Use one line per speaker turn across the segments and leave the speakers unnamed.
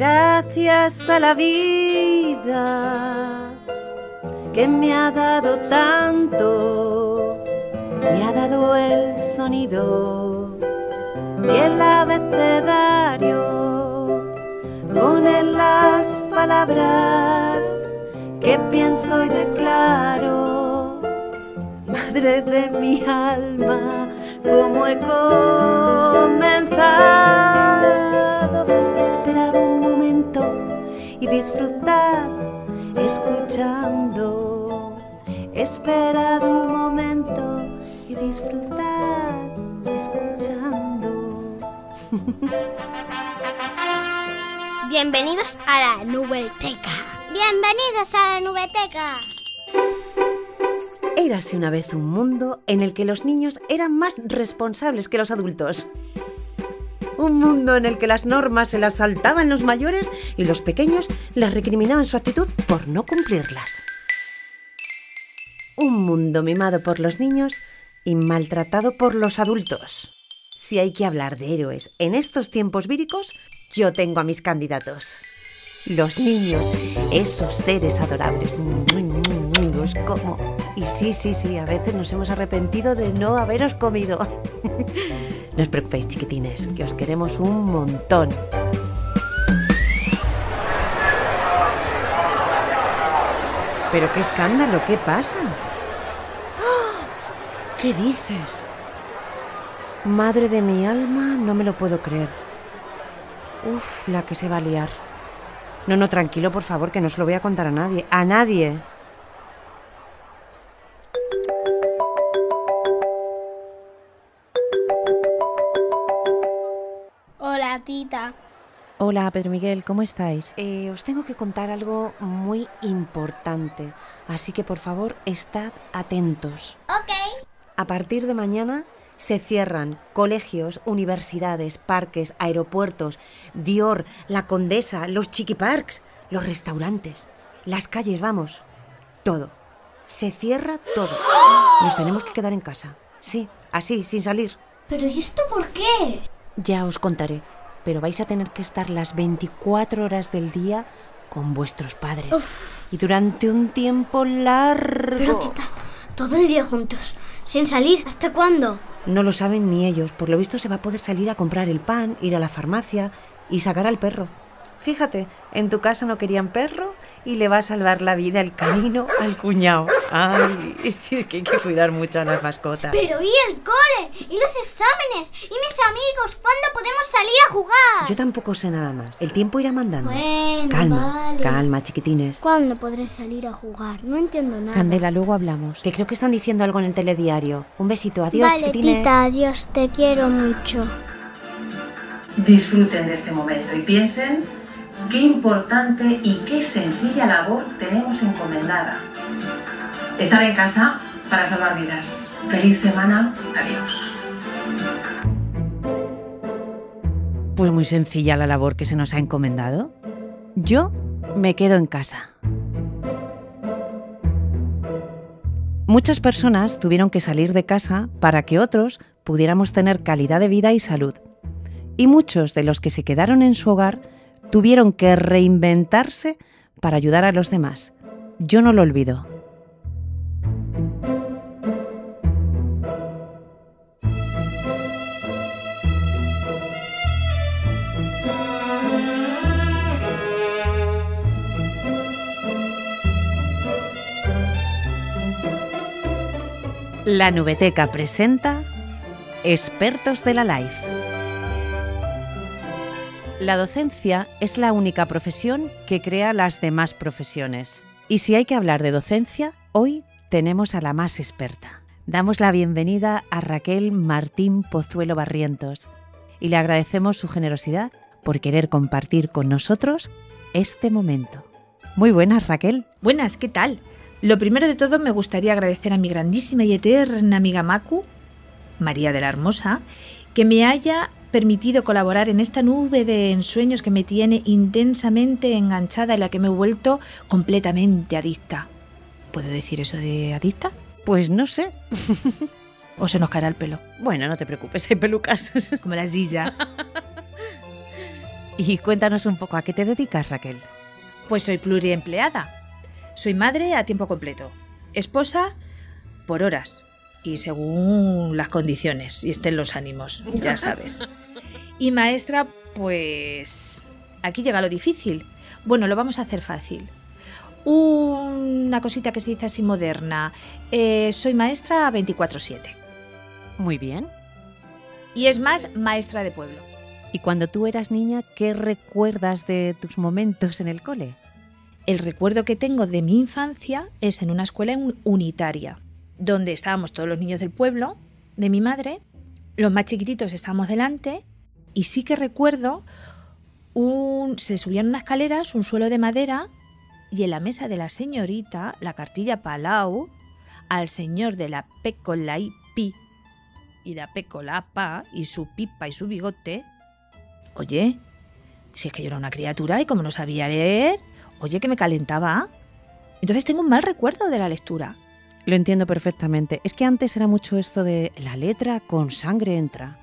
Gracias a la vida que me ha dado tanto, me ha dado el sonido y el abecedario, con él las palabras que pienso y declaro. Madre de mi alma, como he comenzado, y disfrutar escuchando. He esperado un momento y disfrutar escuchando.
Bienvenidos a la Nubeteca. Bienvenidos a la Nubeteca.
Érase una vez un mundo en el que los niños eran más responsables que los adultos. Un mundo en el que las normas se las saltaban los mayores y los pequeños les recriminaban su actitud por no cumplirlas. Un mundo mimado por los niños y maltratado por los adultos. Si hay que hablar de héroes en estos tiempos víricos, yo tengo a mis candidatos. Los niños, esos seres adorables. Los como. Y sí, sí, sí, a veces nos hemos arrepentido de no haberos comido. no os preocupéis, chiquitines, que os queremos un montón. Pero qué escándalo, ¿qué pasa? ¡Ah! ¿Qué dices? Madre de mi alma, no me lo puedo creer. Uf, la que se va a liar. No, no, tranquilo, por favor, que no se lo voy a contar a nadie. A nadie.
Tita.
Hola, Pedro Miguel, ¿cómo estáis? Eh, os tengo que contar algo muy importante, así que por favor, estad atentos.
Ok.
A partir de mañana se cierran colegios, universidades, parques, aeropuertos, Dior, la Condesa, los chiquiparks, los restaurantes, las calles, vamos, todo. Se cierra todo. Nos tenemos que quedar en casa. Sí, así, sin salir.
¿Pero y esto por qué?
Ya os contaré, pero vais a tener que estar las 24 horas del día con vuestros padres.
Uf.
Y durante un tiempo largo.
Pero, tita, todo el día juntos, sin salir. ¿Hasta cuándo?
No lo saben ni ellos. Por lo visto se va a poder salir a comprar el pan, ir a la farmacia y sacar al perro. Fíjate, en tu casa no querían perro y le va a salvar la vida el canino al cuñado. Ay, sí que hay que cuidar mucho a las mascotas.
Pero ¿y el cole? ¿Y los exámenes? ¿Y mis amigos? ¿Cuándo podemos salir a jugar?
Yo tampoco sé nada más. El tiempo irá mandando.
Bueno,
calma,
vale.
calma, chiquitines.
¿Cuándo podré salir a jugar? No entiendo nada.
Candela, luego hablamos. Que creo que están diciendo algo en el telediario. Un besito, adiós,
vale,
chiquitines.
tita, adiós, te quiero mucho.
Disfruten de este momento y piensen qué importante y qué sencilla labor tenemos encomendada. Estar en casa para salvar vidas. Feliz semana. Adiós.
Pues muy sencilla la labor que se nos ha encomendado. Yo me quedo en casa. Muchas personas tuvieron que salir de casa para que otros pudiéramos tener calidad de vida y salud. Y muchos de los que se quedaron en su hogar tuvieron que reinventarse para ayudar a los demás. Yo no lo olvido. La Nubeteca presenta Expertos de la Life. La docencia es la única profesión que crea las demás profesiones. Y si hay que hablar de docencia, hoy tenemos a la más experta. Damos la bienvenida a Raquel Martín Pozuelo Barrientos y le agradecemos su generosidad por querer compartir con nosotros este momento. Muy buenas, Raquel.
Buenas, ¿qué tal? Lo primero de todo me gustaría agradecer a mi grandísima y eterna amiga Macu, María de la Hermosa, que me haya permitido colaborar en esta nube de ensueños que me tiene intensamente enganchada y la que me he vuelto completamente adicta. ¿Puedo decir eso de adicta?
Pues no sé.
¿O se nos caerá el pelo?
Bueno, no te preocupes, hay pelucas.
Como la Ziza.
Y cuéntanos un poco, ¿a qué te dedicas, Raquel?
Pues soy pluriempleada. Soy madre a tiempo completo, esposa por horas y según las condiciones y estén los ánimos, ya sabes. Y maestra, pues aquí llega lo difícil. Bueno, lo vamos a hacer fácil. Una cosita que se dice así moderna. Eh, soy maestra 24/7.
Muy bien.
Y es más, maestra de pueblo.
¿Y cuando tú eras niña, qué recuerdas de tus momentos en el cole?
El recuerdo que tengo de mi infancia es en una escuela unitaria, donde estábamos todos los niños del pueblo, de mi madre, los más chiquititos estábamos delante, y sí que recuerdo un, se subían unas escaleras, un suelo de madera, y en la mesa de la señorita, la cartilla Palau, al señor de la P con la I, pi, y la P con la pa, y su pipa y su bigote, Oye, si es que yo era una criatura y como no sabía leer, oye, que me calentaba. Entonces tengo un mal recuerdo de la lectura.
Lo entiendo perfectamente. Es que antes era mucho esto de la letra con sangre entra.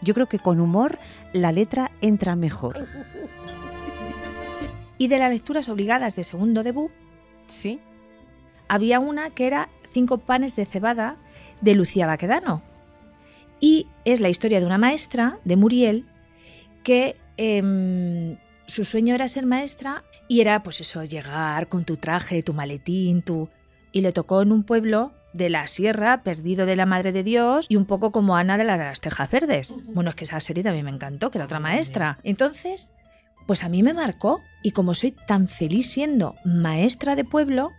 Yo creo que con humor la letra entra mejor.
Y de las lecturas obligadas de segundo debut,
sí,
había una que era Cinco panes de cebada de Lucía Baquedano. Y es la historia de una maestra, de Muriel, que em, su sueño era ser maestra y era pues eso, llegar con tu traje, tu maletín, tu... Y le tocó en un pueblo de la sierra, perdido de la Madre de Dios, y un poco como Ana de, la de las Tejas Verdes. Bueno, es que esa serie también me encantó, que era otra maestra. Entonces, pues a mí me marcó, y como soy tan feliz siendo maestra de pueblo,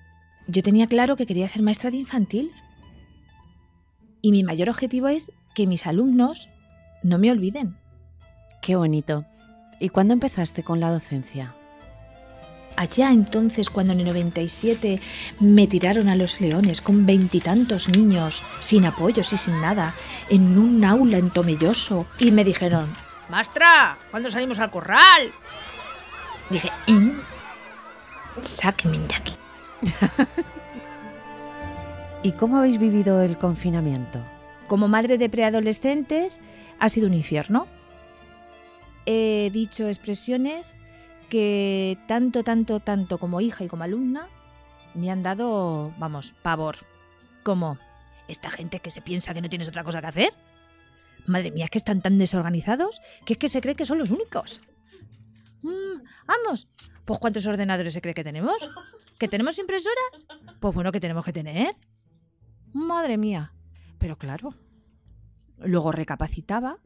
yo tenía claro que quería ser maestra de infantil. Y mi mayor objetivo es que mis alumnos no me olviden.
Qué bonito. ¿Y cuándo empezaste con la docencia?
Allá entonces, cuando en el 97 me tiraron a los leones con veintitantos niños, sin apoyos y sin nada, en un aula en Tomelloso, y me dijeron, ¡Mastra! ¿Cuándo salimos al corral? Dije, ¿Mm? sáquenme de aquí.
¿Y cómo habéis vivido el confinamiento?
Como madre de preadolescentes, ha sido un infierno he dicho expresiones que tanto, tanto, tanto como hija y como alumna me han dado, vamos, pavor. Como, ¿esta gente que se piensa que no tienes otra cosa que hacer? Madre mía, es que están tan desorganizados que es que se cree que son los únicos. Mm, vamos, pues ¿cuántos ordenadores se cree que tenemos? ¿Que tenemos impresoras? Pues bueno, que tenemos que tener. Madre mía. Pero claro, luego recapacitaba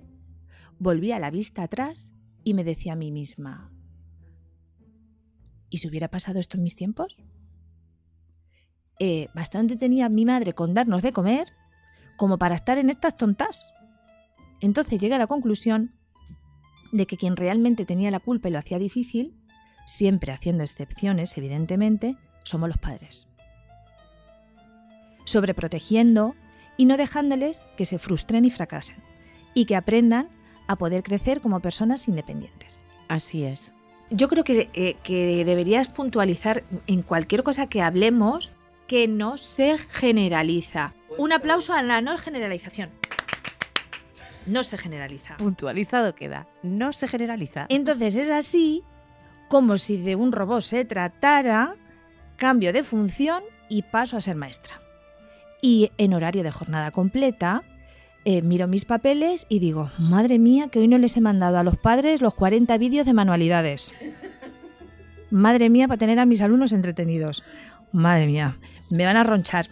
volvía la vista atrás y me decía a mí misma, ¿y si hubiera pasado esto en mis tiempos? Eh, bastante tenía mi madre con darnos de comer como para estar en estas tontas. Entonces llegué a la conclusión de que quien realmente tenía la culpa y lo hacía difícil, siempre haciendo excepciones, evidentemente, somos los padres. Sobreprotegiendo y no dejándoles que se frustren y fracasen, y que aprendan a poder crecer como personas independientes.
Así es.
Yo creo que, eh, que deberías puntualizar en cualquier cosa que hablemos que no se generaliza. Un aplauso a la no generalización. No se generaliza.
Puntualizado queda. No se generaliza.
Entonces es así como si de un robot se tratara, cambio de función y paso a ser maestra. Y en horario de jornada completa, eh, miro mis papeles y digo, madre mía, que hoy no les he mandado a los padres los 40 vídeos de manualidades. Madre mía, para tener a mis alumnos entretenidos. Madre mía, me van a ronchar.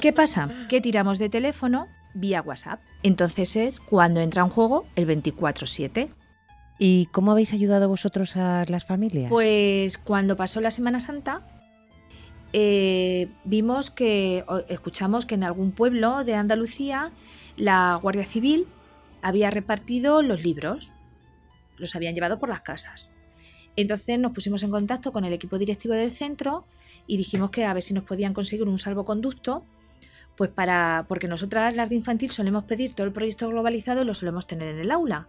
¿Qué pasa? Que tiramos de teléfono vía WhatsApp. Entonces es cuando entra en juego el 24/7.
¿Y cómo habéis ayudado vosotros a las familias?
Pues cuando pasó la Semana Santa, eh, vimos que, escuchamos que en algún pueblo de Andalucía la Guardia Civil había repartido los libros, los habían llevado por las casas. Entonces nos pusimos en contacto con el equipo directivo del centro y dijimos que a ver si nos podían conseguir un salvoconducto, pues para, porque nosotras las de infantil solemos pedir todo el proyecto globalizado y lo solemos tener en el aula.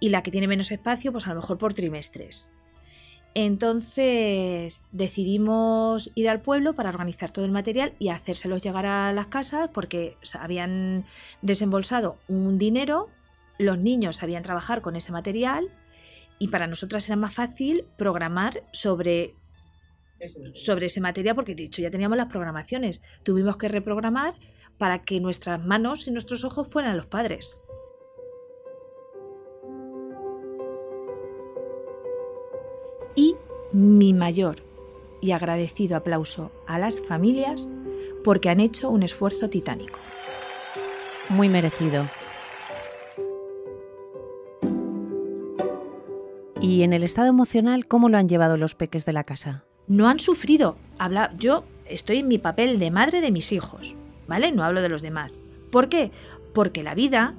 Y la que tiene menos espacio, pues a lo mejor por trimestres. Entonces decidimos ir al pueblo para organizar todo el material y hacérselos llegar a las casas porque habían desembolsado un dinero, los niños sabían trabajar con ese material y para nosotras era más fácil programar sobre, sobre ese material porque de hecho ya teníamos las programaciones. Tuvimos que reprogramar para que nuestras manos y nuestros ojos fueran los padres. Y mi mayor y agradecido aplauso a las familias porque han hecho un esfuerzo titánico.
Muy merecido. ¿Y en el estado emocional cómo lo han llevado los peques de la casa?
No han sufrido. Habla, yo estoy en mi papel de madre de mis hijos, ¿vale? No hablo de los demás. ¿Por qué? Porque la vida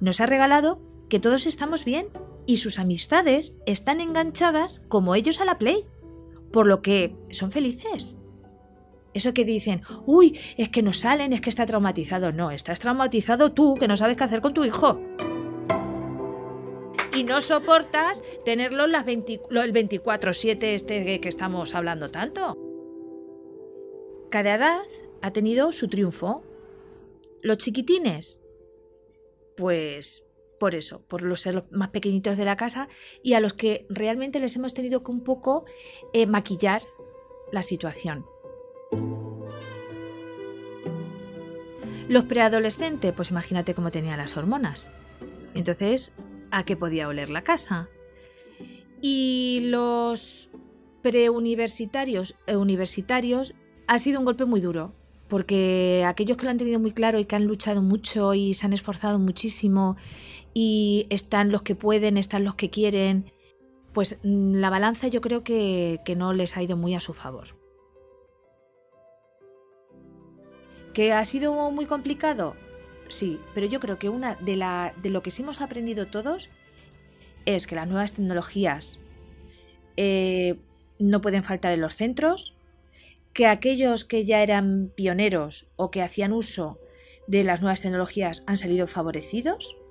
nos ha regalado que todos estamos bien y sus amistades están enganchadas como ellos a la Play, por lo que son felices. Eso que dicen, uy, es que no salen, es que está traumatizado. No, estás traumatizado tú, que no sabes qué hacer con tu hijo y no soportas tenerlo las el 24-7 este que estamos hablando tanto. Cada edad ha tenido su triunfo. Los chiquitines, pues por eso, por los ser más pequeñitos de la casa y a los que realmente les hemos tenido que un poco eh, maquillar la situación. Los preadolescentes, pues imagínate cómo tenían las hormonas. Entonces, a qué podía oler la casa. Y los preuniversitarios e universitarios ha sido un golpe muy duro, porque aquellos que lo han tenido muy claro y que han luchado mucho y se han esforzado muchísimo y están los que pueden, están los que quieren, pues mm, la balanza yo creo que, que no les ha ido muy a su favor. ¿Que ha sido muy complicado? Sí, pero yo creo que una de, la, de lo que sí hemos aprendido todos es que las nuevas tecnologías eh, no pueden faltar en los centros, que aquellos que ya eran pioneros o que hacían uso de las nuevas tecnologías han salido favorecidos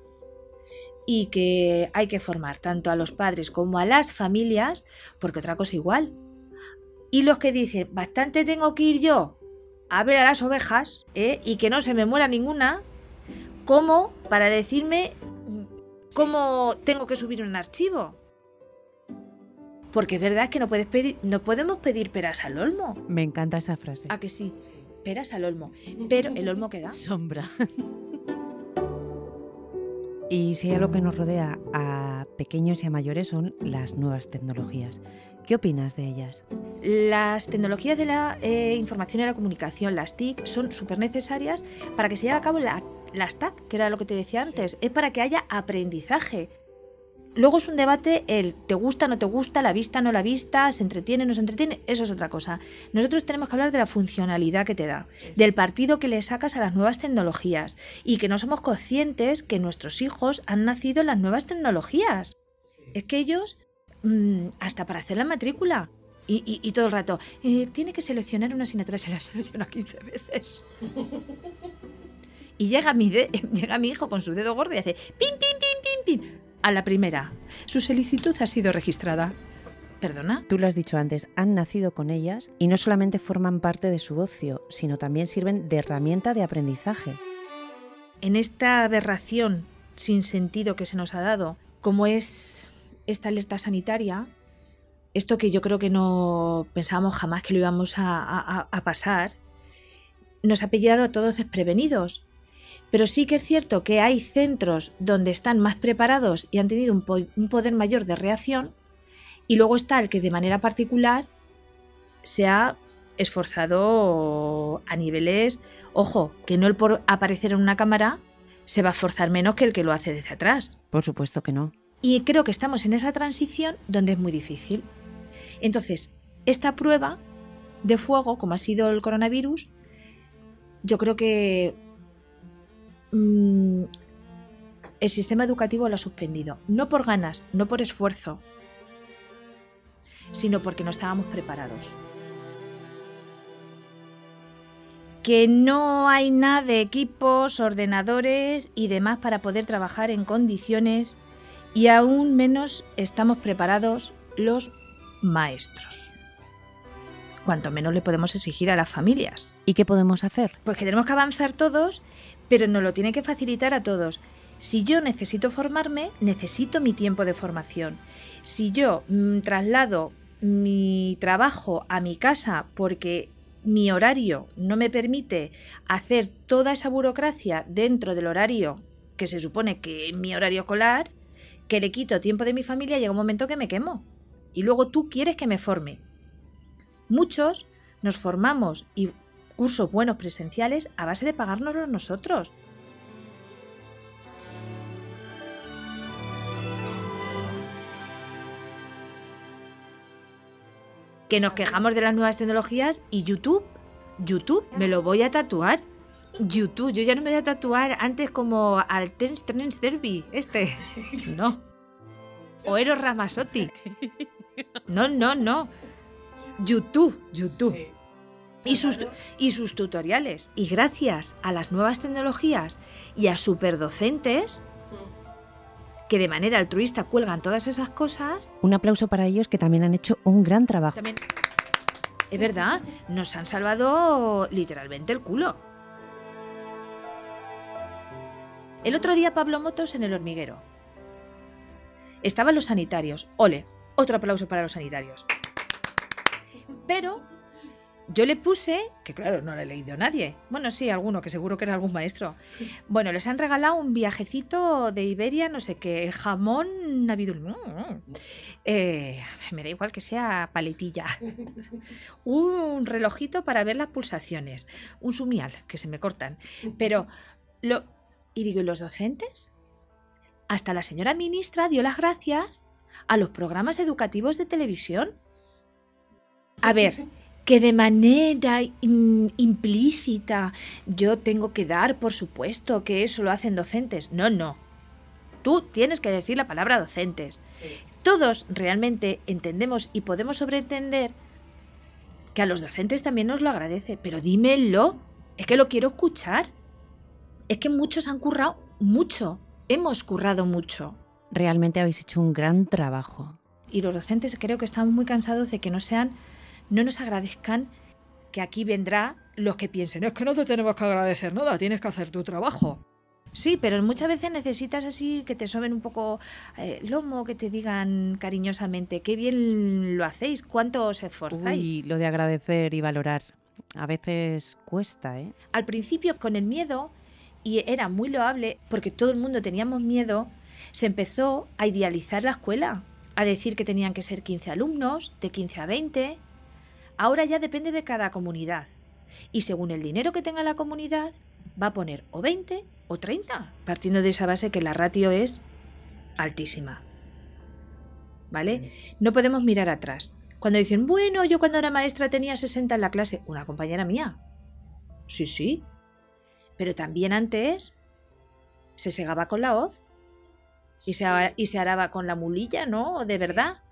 y que hay que formar tanto a los padres como a las familias, porque otra cosa igual. Y los que dicen, bastante tengo que ir yo a ver a las ovejas ¿eh? y que no se me muera ninguna, ¿Cómo? Para decirme cómo tengo que subir un archivo. Porque es verdad que no, puedes pedir, no podemos pedir peras al olmo.
Me encanta esa frase.
¿A que sí? Peras al olmo. Pero el olmo queda.
Sombra. y si hay algo que nos rodea a pequeños y a mayores son las nuevas tecnologías. ¿Qué opinas de ellas?
Las tecnologías de la eh, información y la comunicación, las TIC, son súper necesarias para que se lleve a cabo la las TAC, que era lo que te decía antes, es para que haya aprendizaje. Luego es un debate el te gusta, no te gusta, la vista, no la vista, se entretiene, no se entretiene, eso es otra cosa. Nosotros tenemos que hablar de la funcionalidad que te da, del partido que le sacas a las nuevas tecnologías y que no somos conscientes que nuestros hijos han nacido en las nuevas tecnologías. Es que ellos, mm, hasta para hacer la matrícula, y, todo el rato, eh, tiene que seleccionar una asignatura, se la selecciona 15 veces. Y llega mi, llega mi hijo con su dedo gordo y hace pin, pin, pin, pin, pin. A la primera. Su solicitud ha sido registrada. ¿Perdona?
Tú lo has dicho antes, han nacido con ellas y no solamente forman parte de su ocio, sino también sirven de herramienta de aprendizaje.
En esta aberración sin sentido que se nos ha dado, como es esta alerta sanitaria, esto que yo creo que no pensábamos jamás que lo íbamos a, a pasar, nos ha pillado a todos desprevenidos. Pero sí que es cierto que hay centros donde están más preparados y han tenido un, poder mayor de reacción, y luego está el que de manera particular se ha esforzado a niveles, ojo, que no el por aparecer en una cámara se va a esforzar menos que el que lo hace desde atrás.
Por supuesto que no.
Y creo que estamos en esa transición donde es muy difícil. Entonces, esta prueba de fuego, como ha sido el coronavirus, yo creo que Mm, el sistema educativo lo ha suspendido. No por ganas, no por esfuerzo, sino porque no estábamos preparados. Que no hay nada de equipos, ordenadores y demás para poder trabajar en condiciones y aún menos estamos preparados los maestros. Cuanto menos le podemos exigir a las familias.
¿Y qué podemos hacer?
Pues que tenemos que avanzar todos pero nos lo tiene que facilitar a todos. Si yo necesito formarme, necesito mi tiempo de formación. Si yo mm, traslado mi trabajo a mi casa porque mi horario no me permite hacer toda esa burocracia dentro del horario que se supone que es mi horario escolar, que le quito tiempo de mi familia, llega un momento que me quemo. Y luego tú quieres que me forme. Muchos nos formamos y cursos buenos presenciales a base de pagárnoslos nosotros. que nos quejamos de las nuevas tecnologías y YouTube, YouTube, me lo voy a tatuar. YouTube, yo ya no me voy a tatuar antes como al Tense Trends Derby, este. No. O Eros Ramasotti. No, no, no. YouTube, YouTube. Y sus, y sus tutoriales. Y gracias a las nuevas tecnologías y a superdocentes, que de manera altruista cuelgan todas esas cosas.
Un aplauso para ellos que también han hecho un gran trabajo.
También, es verdad, nos han salvado literalmente el culo. El otro día Pablo Motos en el hormiguero. Estaban los sanitarios. Ole, otro aplauso para los sanitarios. Pero yo le puse, que claro, no le he leído a nadie. Bueno, sí, alguno, que seguro que era algún maestro. Bueno, les han regalado un viajecito de Iberia, no sé qué, jamón navidul. Eh, me da igual que sea paletilla. Un relojito para ver las pulsaciones. Un sumial, que se me cortan. Pero, lo. Y digo, ¿y los docentes? Hasta la señora ministra dio las gracias a los programas educativos de televisión. A ver, que de manera implícita yo tengo que dar, por supuesto, que eso lo hacen docentes. No, no. Tú tienes que decir la palabra docentes. Todos realmente entendemos y podemos sobreentender que a los docentes también nos lo agradece, pero dímelo. Es que lo quiero escuchar. Es que muchos han currado mucho. Hemos currado mucho.
Realmente habéis hecho un gran trabajo.
Y los docentes creo que estamos muy cansados de que no sean no nos agradezcan que aquí vendrá los que piensen, es que no te tenemos que agradecer nada, tienes que hacer tu trabajo. Sí, pero muchas veces necesitas así que te soben un poco el eh, lomo, que te digan cariñosamente, qué bien lo hacéis, cuánto os esforzáis.
Y lo de agradecer y valorar. A veces cuesta, ¿eh?
Al principio, con el miedo, y era muy loable, porque todo el mundo teníamos miedo, se empezó a idealizar la escuela, a decir que tenían que ser 15 alumnos, de 15 a 20, Ahora ya depende de cada comunidad. Y según el dinero que tenga la comunidad, va a poner o 20 o 30, partiendo de esa base que la ratio es altísima. ¿Vale? No podemos mirar atrás. Cuando dicen, bueno, yo cuando era maestra tenía 60 en la clase, una compañera mía. Sí, sí. Pero también antes se segaba con la hoz y, se, y se araba con la mulilla, ¿no? De verdad.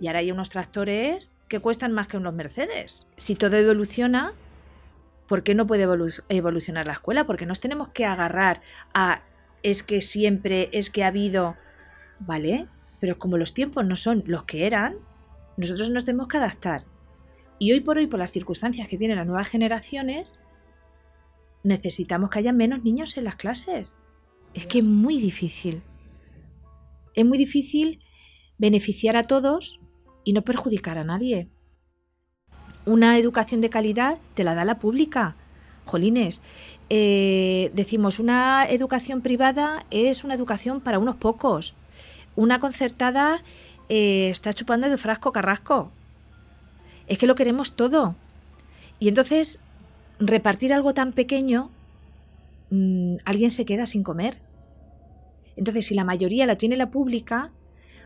Y ahora hay unos tractores que cuestan más que unos Mercedes. Si todo evoluciona, ¿por qué no puede evolucionar la escuela? Porque nos tenemos que agarrar a es que siempre, es que ha habido, ¿vale? Pero como los tiempos no son los que eran, nosotros nos tenemos que adaptar. Y hoy por hoy, por las circunstancias que tienen las nuevas generaciones, necesitamos que haya menos niños en las clases. Es que es muy difícil. Es muy difícil beneficiar a todos y no perjudicar a nadie. Una educación de calidad te la da la pública. Jolines, eh, decimos, una educación privada es una educación para unos pocos. Una concertada eh, está chupando el frasco carrasco. Es que lo queremos todo. Y entonces, repartir algo tan pequeño, mm, alguien se queda sin comer. Entonces, si la mayoría la tiene la pública,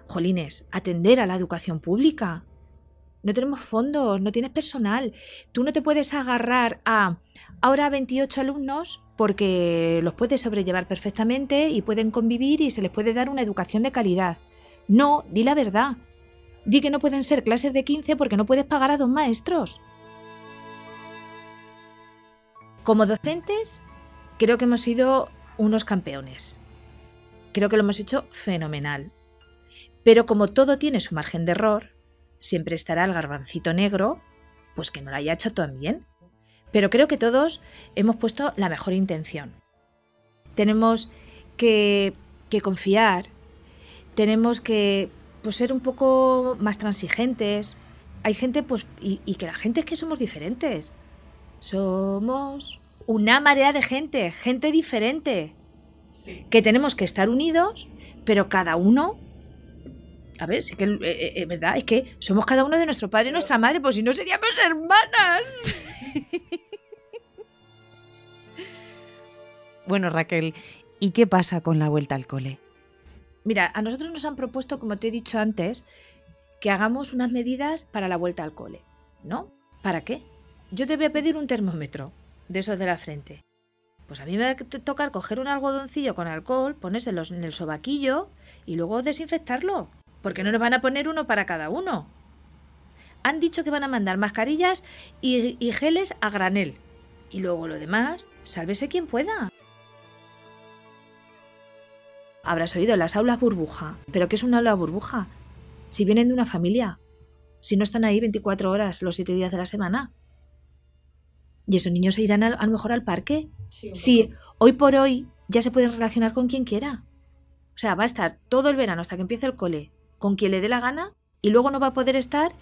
Jolines, atender a la educación pública. No tenemos fondos, no tienes personal. Tú no te puedes agarrar a ahora 28 alumnos porque los puedes sobrellevar perfectamente y pueden convivir y se les puede dar una educación de calidad. No, di la verdad. Di que no pueden ser clases de 15 porque no puedes pagar a dos maestros. Como docentes, creo que hemos sido unos campeones. Creo que lo hemos hecho fenomenal. Pero como todo tiene su margen de error, siempre estará el garbancito negro, pues que no lo haya hecho tan bien. Pero creo que todos hemos puesto la mejor intención. Tenemos que que confiar, tenemos que pues, ser un poco más transigentes. Hay gente, pues, y, y que la gente es que somos diferentes. Somos una marea de gente, gente diferente. Que tenemos que estar unidos, pero cada uno. A ver, sí que eh, eh, es verdad, es que somos cada uno de nuestro padre y nuestra madre, pues si no seríamos hermanas.
Bueno, Raquel, ¿y qué pasa con la vuelta al cole?
Mira, a nosotros nos han propuesto, como te he dicho antes, que hagamos unas medidas para la vuelta al cole, ¿no? ¿Para qué? Yo te voy a pedir un termómetro de esos de la frente. Pues a mí me va a tocar coger un algodoncillo con alcohol, ponérselo en el sobaquillo y luego desinfectarlo. Porque no nos van a poner uno para cada uno. Han dicho que van a mandar mascarillas y, y geles a granel. Y luego lo demás, sálvese quien pueda. Habrás oído las aulas burbuja. ¿Pero qué es una aula burbuja? Si vienen de una familia. Si no están ahí 24 horas los 7 días de la semana. Y esos niños se irán a, a lo mejor al parque. Sí, hoy por hoy ya se pueden relacionar con quien quiera. O sea, va a estar todo el verano hasta que empiece el cole con quien le dé la gana y luego no va a poder estar,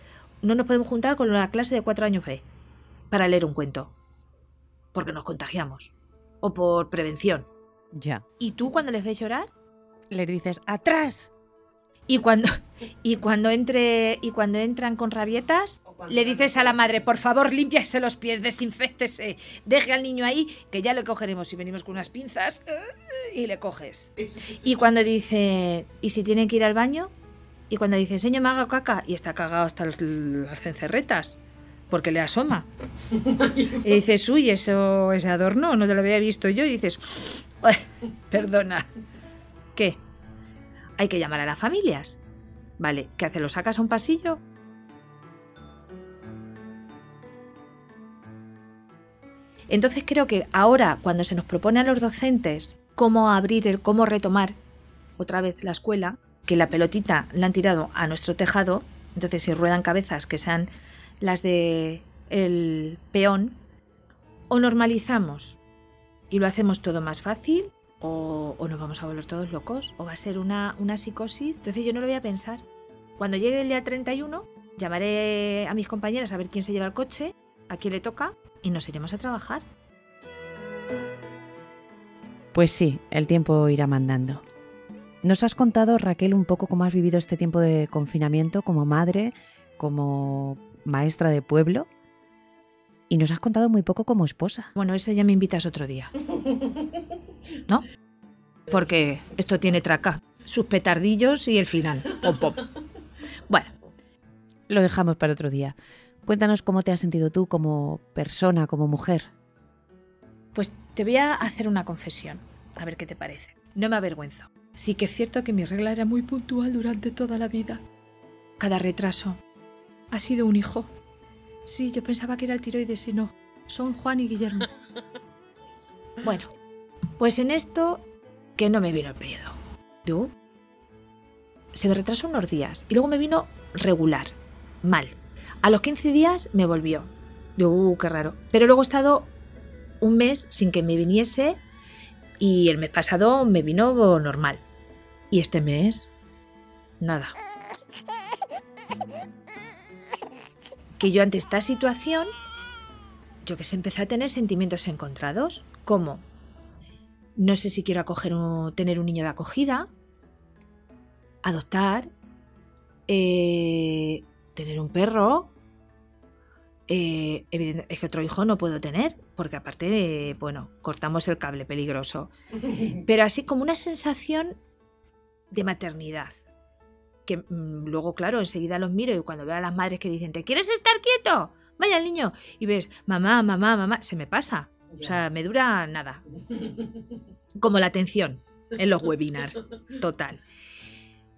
no nos podemos juntar con la clase de cuatro años B para leer un cuento. Porque nos contagiamos. O por prevención.
Ya.
¿Y tú cuando les ves llorar?
Les dices, ¡atrás!
Y cuando, y cuando entre y cuando entran con rabietas, le dices a la madre, por favor, límpiase los pies, desinfectese, deje al niño ahí, que ya lo cogeremos si venimos con unas pinzas, y le coges. Y cuando dice, ¿y si tiene que ir al baño? Y cuando dice, señor, me haga caca, y está cagado hasta los- las cencerretas, porque le asoma. Y dices, uy, eso, ese adorno, no te lo había visto yo, y dices, "Ay, perdona. ¿Qué? Hay que llamar a las familias. Vale, ¿qué hace? ¿Lo sacas a un pasillo? Entonces creo que ahora, cuando se nos propone a los docentes cómo abrir, el, cómo retomar otra vez la escuela, que la pelotita la han tirado a nuestro tejado, entonces si ruedan cabezas que sean las de el peón, o normalizamos y lo hacemos todo más fácil, o, o nos vamos a volver todos locos, o va a ser una, una psicosis. Entonces yo no lo voy a pensar. Cuando llegue el día 31, llamaré a mis compañeras a ver quién se lleva el coche, a quién le toca, y nos iremos a trabajar.
Pues sí, el tiempo irá mandando. Nos has contado, Raquel, un poco cómo has vivido este tiempo de confinamiento como madre, como maestra de pueblo. Y nos has contado muy poco como esposa.
Bueno, eso ya me invitas otro día. ¿No? Porque esto tiene traca. Sus petardillos y el final. Pom, pom. Bueno,
Lo dejamos para otro día. Cuéntanos cómo te has sentido tú como persona, como mujer.
pues te voy a hacer una confesión. A ver qué te parece. No me avergüenzo. Sí que es cierto que mi regla era muy puntual durante toda la vida. Cada retraso ha sido un hijo. Sí, yo pensaba que era el tiroides y no. Son Juan y Guillermo. Bueno, pues en esto que no me vino el periodo. ¿Tú? Se me retrasó unos días y luego me vino regular, mal. A los 15 días me volvió. Digo, uh, qué raro. Pero luego he estado un mes sin que me viniese y el mes pasado me vino normal. Y este mes, nada. Que yo ante esta situación, yo que sé, empecé a tener sentimientos encontrados, como no sé si quiero acoger un- tener un niño de acogida, adoptar, eh, tener un perro, eh, es que otro hijo no puedo tener, porque aparte, eh, bueno, cortamos el cable peligroso. Pero así como una sensación de maternidad. Que mm, luego, claro, enseguida los miro y cuando veo a las madres que dicen, ¿te quieres estar quieto? Vaya el niño. Y ves, mamá, mamá, mamá, se me pasa. O sea, me dura nada. Como la atención en los webinars. Total.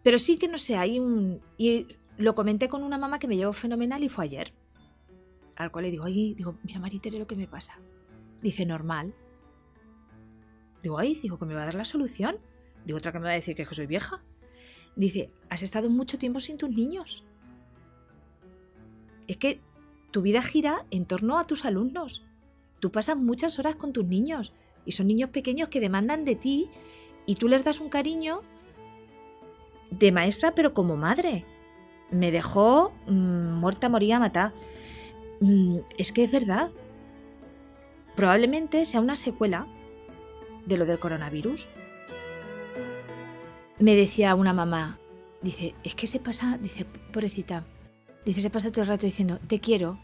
Pero sí que no sé, hay un. Y lo comenté con una mamá que me llevó fenomenal y fue ayer. Al cual le digo, ay, digo, mira Maritere lo que me pasa. Dice, normal. Digo, ay, digo, que me va a dar la solución. Digo, otra que me va a decir que que soy vieja. Dice, has estado mucho tiempo sin tus niños. Es que tu vida gira en torno a tus alumnos. Tú pasas muchas horas con tus niños y son niños pequeños que demandan de ti y tú les das un cariño de maestra, pero como madre. Me dejó mm, muerta, moría, matar. Mm, es que es verdad. Probablemente sea una secuela de lo del coronavirus. Me decía una mamá, dice, es que se pasa, dice, pobrecita, dice, se pasa todo el rato diciendo, te quiero.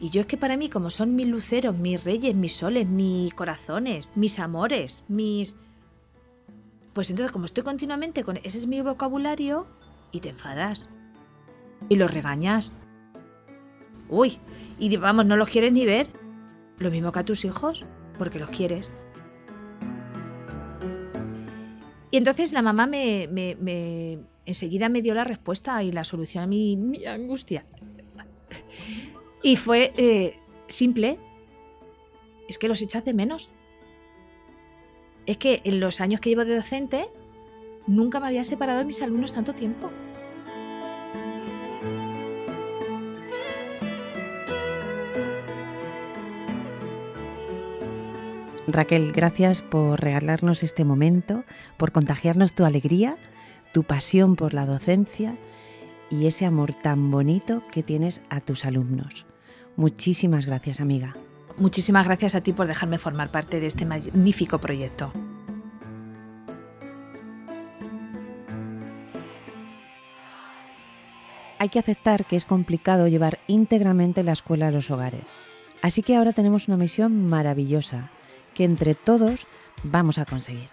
Y yo es que para mí, como son mis luceros, mis reyes, mis soles, mis corazones, mis amores, mis... Pues entonces, como estoy continuamente con ese es mi vocabulario, y te enfadas. Y los regañas. Uy, y vamos, no los quieres ni ver. Lo mismo que a tus hijos, porque los quieres. Y entonces la mamá me, me, enseguida me dio la respuesta y la solución a mi, angustia. Y fue eh, simple. Es que los echas de menos. Es que en los años que llevo de docente, nunca me había separado de mis alumnos tanto tiempo.
Raquel, gracias por regalarnos este momento, por contagiarnos tu alegría, tu pasión por la docencia y ese amor tan bonito que tienes a tus alumnos. Muchísimas gracias, amiga.
Muchísimas gracias a ti por dejarme formar parte de este magnífico proyecto.
Hay que aceptar que es complicado llevar íntegramente la escuela a los hogares. Así que ahora tenemos una misión maravillosa que entre todos vamos a conseguir.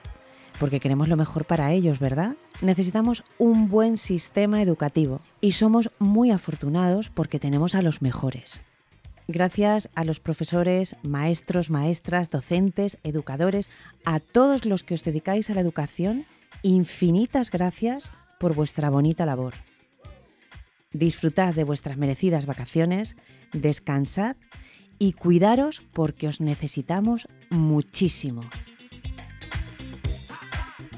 Porque queremos lo mejor para ellos, ¿verdad? Necesitamos un buen sistema educativo y somos muy afortunados porque tenemos a los mejores. Gracias a los profesores, maestros, maestras, docentes, educadores, a todos los que os dedicáis a la educación, infinitas gracias por vuestra bonita labor. Disfrutad de vuestras merecidas vacaciones, descansad y cuidaros porque os necesitamos muchísimo.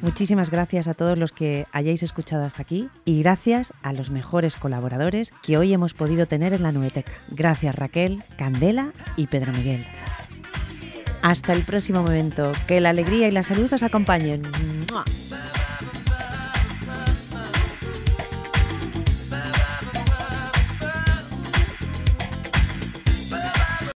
Muchísimas gracias a todos los que hayáis escuchado hasta aquí y gracias a los mejores colaboradores que hoy hemos podido tener en la Nueteca. Gracias Raquel, Candela y Pedro Miguel. Hasta el próximo momento, que la alegría y la salud os acompañen.